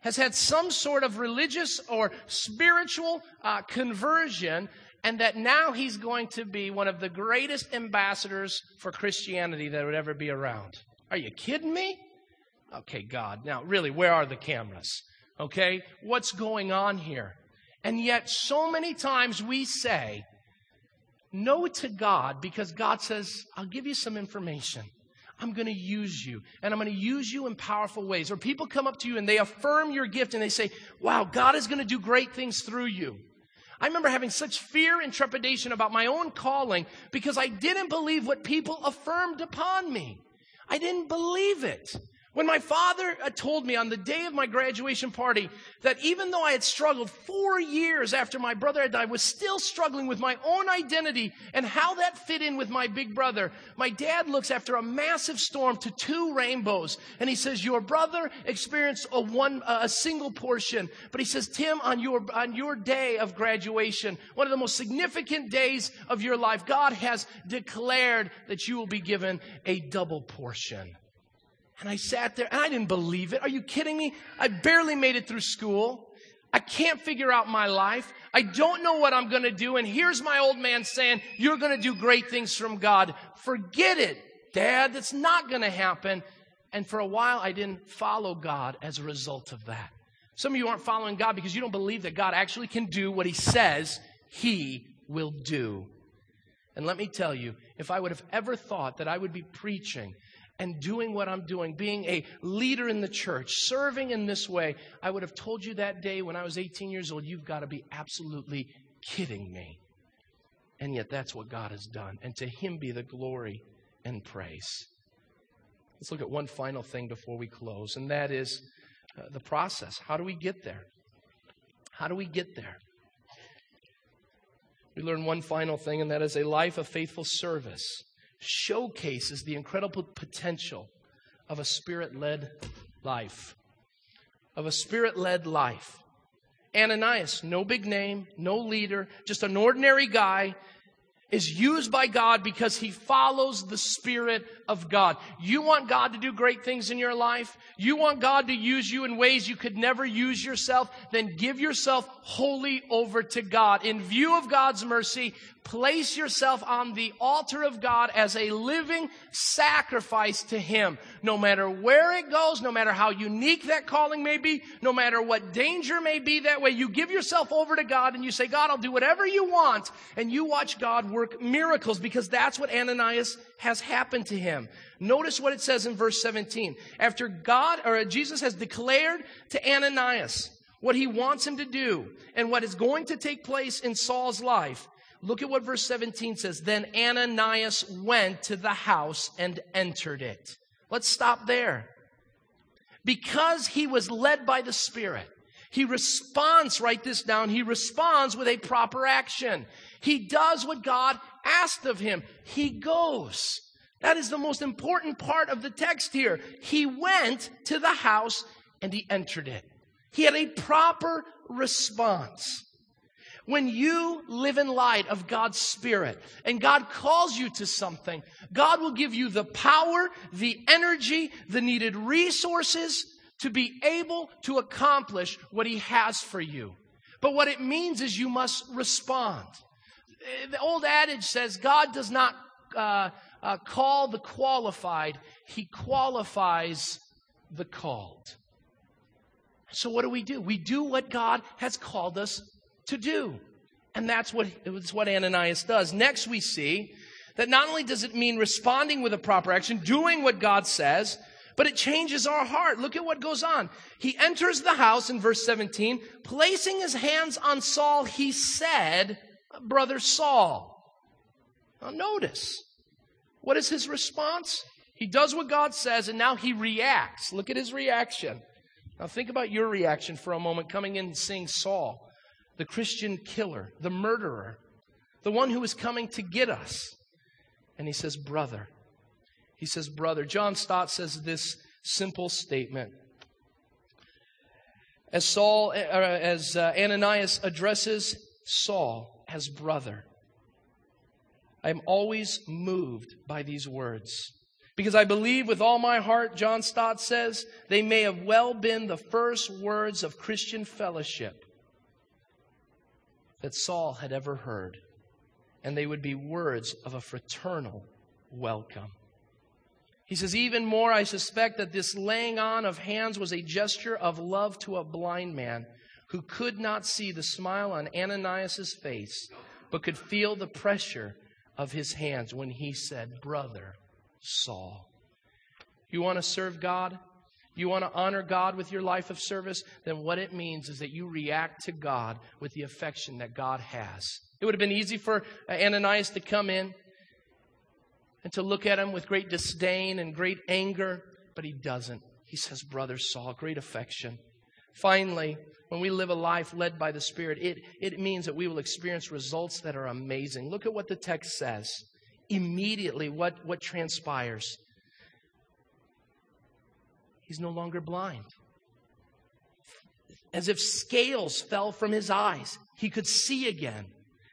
has had some sort of religious or spiritual uh, conversion, and that now he's going to be one of the greatest ambassadors for Christianity that would ever be around. Are you kidding me? Okay, God. Now, really, where are the cameras? Okay? What's going on here? And yet, so many times we say no to God because God says, I'll give you some information. I'm going to use you and I'm going to use you in powerful ways. Or people come up to you and they affirm your gift and they say, wow, God is going to do great things through you. I remember having such fear and trepidation about my own calling because I didn't believe what people affirmed upon me. I didn't believe it. When my father told me on the day of my graduation party that even though I had struggled four years after my brother had died, I was still struggling with my own identity and how that fit in with my big brother, my dad looks after a massive storm to two rainbows and he says, your brother experienced a one, a single portion. But he says, Tim, on your, on your day of graduation, one of the most significant days of your life, God has declared that you will be given a double portion. And I sat there and I didn't believe it. Are you kidding me? I barely made it through school. I can't figure out my life. I don't know what I'm going to do. And here's my old man saying, You're going to do great things from God. Forget it, Dad. That's not going to happen. And for a while, I didn't follow God as a result of that. Some of you aren't following God because you don't believe that God actually can do what He says He will do. And let me tell you, if I would have ever thought that I would be preaching and doing what I'm doing, being a leader in the church, serving in this way, I would have told you that day when I was 18 years old, you've got to be absolutely kidding me. And yet that's what God has done. And to Him be the glory and praise. Let's look at one final thing before we close, and that is uh, the process. How do we get there? How do we get there? We learn one final thing, and that is a life of faithful service showcases the incredible potential of a spirit led life. Of a spirit led life. Ananias, no big name, no leader, just an ordinary guy, is used by God because he follows the Spirit of God. You want God to do great things in your life? You want God to use you in ways you could never use yourself? Then give yourself wholly over to God. In view of God's mercy, place yourself on the altar of God as a living sacrifice to Him. No matter where it goes, no matter how unique that calling may be, no matter what danger may be that way, you give yourself over to God and you say, God, I'll do whatever you want. And you watch God work miracles because that's what Ananias has happened to him. Notice what it says in verse 17. After God or Jesus has declared to Ananias what he wants him to do and what is going to take place in Saul's life, Look at what verse 17 says. Then Ananias went to the house and entered it. Let's stop there. Because he was led by the Spirit, he responds, write this down, he responds with a proper action. He does what God asked of him. He goes. That is the most important part of the text here. He went to the house and he entered it. He had a proper response. When you live in light of God's Spirit and God calls you to something, God will give you the power, the energy, the needed resources to be able to accomplish what He has for you. But what it means is you must respond. The old adage says God does not uh, uh, call the qualified, He qualifies the called. So, what do we do? We do what God has called us to do. And that's what, it's what Ananias does. Next, we see that not only does it mean responding with a proper action, doing what God says, but it changes our heart. Look at what goes on. He enters the house in verse 17, placing his hands on Saul, he said, Brother Saul. Now, notice, what is his response? He does what God says, and now he reacts. Look at his reaction. Now, think about your reaction for a moment coming in and seeing Saul the Christian killer, the murderer, the one who is coming to get us. And he says, Brother. He says, Brother. John Stott says this simple statement. As Saul, uh, as uh, Ananias addresses Saul as brother, I am always moved by these words. Because I believe with all my heart, John Stott says, they may have well been the first words of Christian fellowship that Saul had ever heard, and they would be words of a fraternal welcome. He says, even more, I suspect that this laying on of hands was a gesture of love to a blind man who could not see the smile on Ananias' face, but could feel the pressure of his hands when he said, Brother Saul. You want to serve God? You want to honor God with your life of service, then what it means is that you react to God with the affection that God has. It would have been easy for uh, Ananias to come in and to look at him with great disdain and great anger, but he doesn't. He says, Brother Saul, great affection. Finally, when we live a life led by the Spirit, it, it means that we will experience results that are amazing. Look at what the text says. Immediately, what, what transpires? He's no longer blind. As if scales fell from his eyes, he could see again.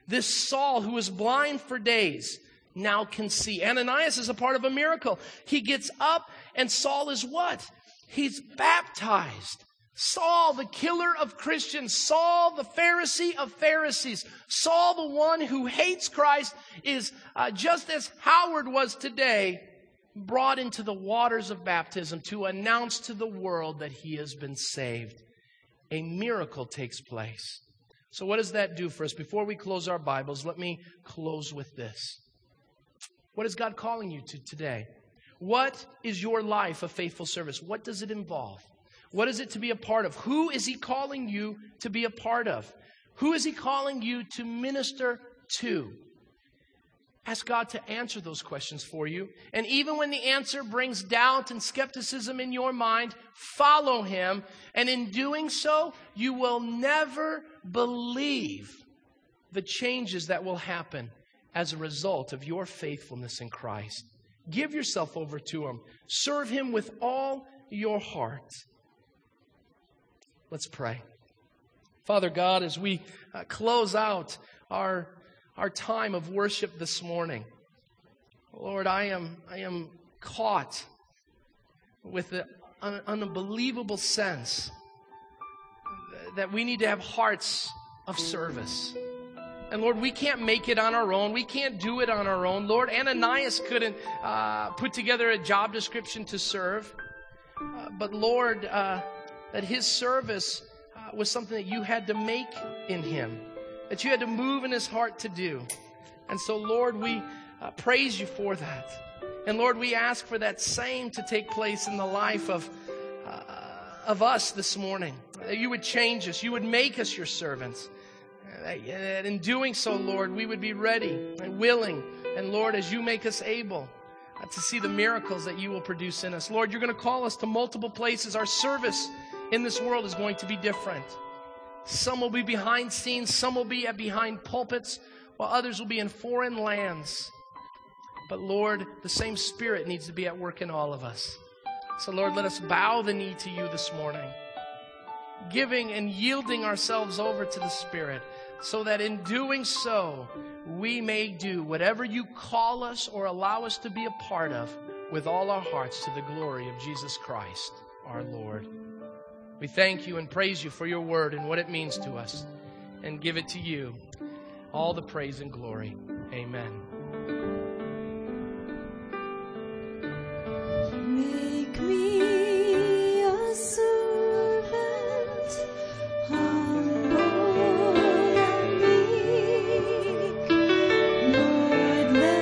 This Saul, who was blind for days, now can see. Ananias is a part of a miracle. He gets up, and Saul is what? He's baptized. Saul, the killer of Christians, Saul, the Pharisee of Pharisees, Saul, the one who hates Christ, is uh, just as Howard was today, brought into the waters of baptism to announce to the world that he has been saved. a miracle takes place. So, what does that do for us? Before we close our Bibles, let me close with this. What is God calling you to today? What is your life of faithful service? What does it involve? What is it to be a part of? Who is He calling you to be a part of? Who is He calling you to minister to? Ask God to answer those questions for you. And even when the answer brings doubt and skepticism in your mind, follow Him. And in doing so, you will never believe the changes that will happen as a result of your faithfulness in Christ. Give yourself over to Him, serve Him with all your heart. Let's pray. Father God, as we uh, close out our, our time of worship this morning, Lord, I am, I am caught with an unbelievable sense that we need to have hearts of service. And Lord, we can't make it on our own. We can't do it on our own. Lord, Ananias couldn't uh, put together a job description to serve. Uh, but Lord, uh, that his service uh, was something that you had to make in him, that you had to move in his heart to do. And so, Lord, we uh, praise you for that. And Lord, we ask for that same to take place in the life of, uh, of us this morning. That you would change us, you would make us your servants. And in doing so, Lord, we would be ready and willing. And Lord, as you make us able uh, to see the miracles that you will produce in us. Lord, you're going to call us to multiple places. Our service in this world is going to be different. Some will be behind scenes, some will be behind pulpits, while others will be in foreign lands. But Lord, the same Spirit needs to be at work in all of us. So, Lord, let us bow the knee to you this morning, giving and yielding ourselves over to the Spirit so that in doing so, we may do whatever you call us or allow us to be a part of with all our hearts to the glory of Jesus Christ, our Lord. We thank you and praise you for your word and what it means to us and give it to you. All the praise and glory. Amen.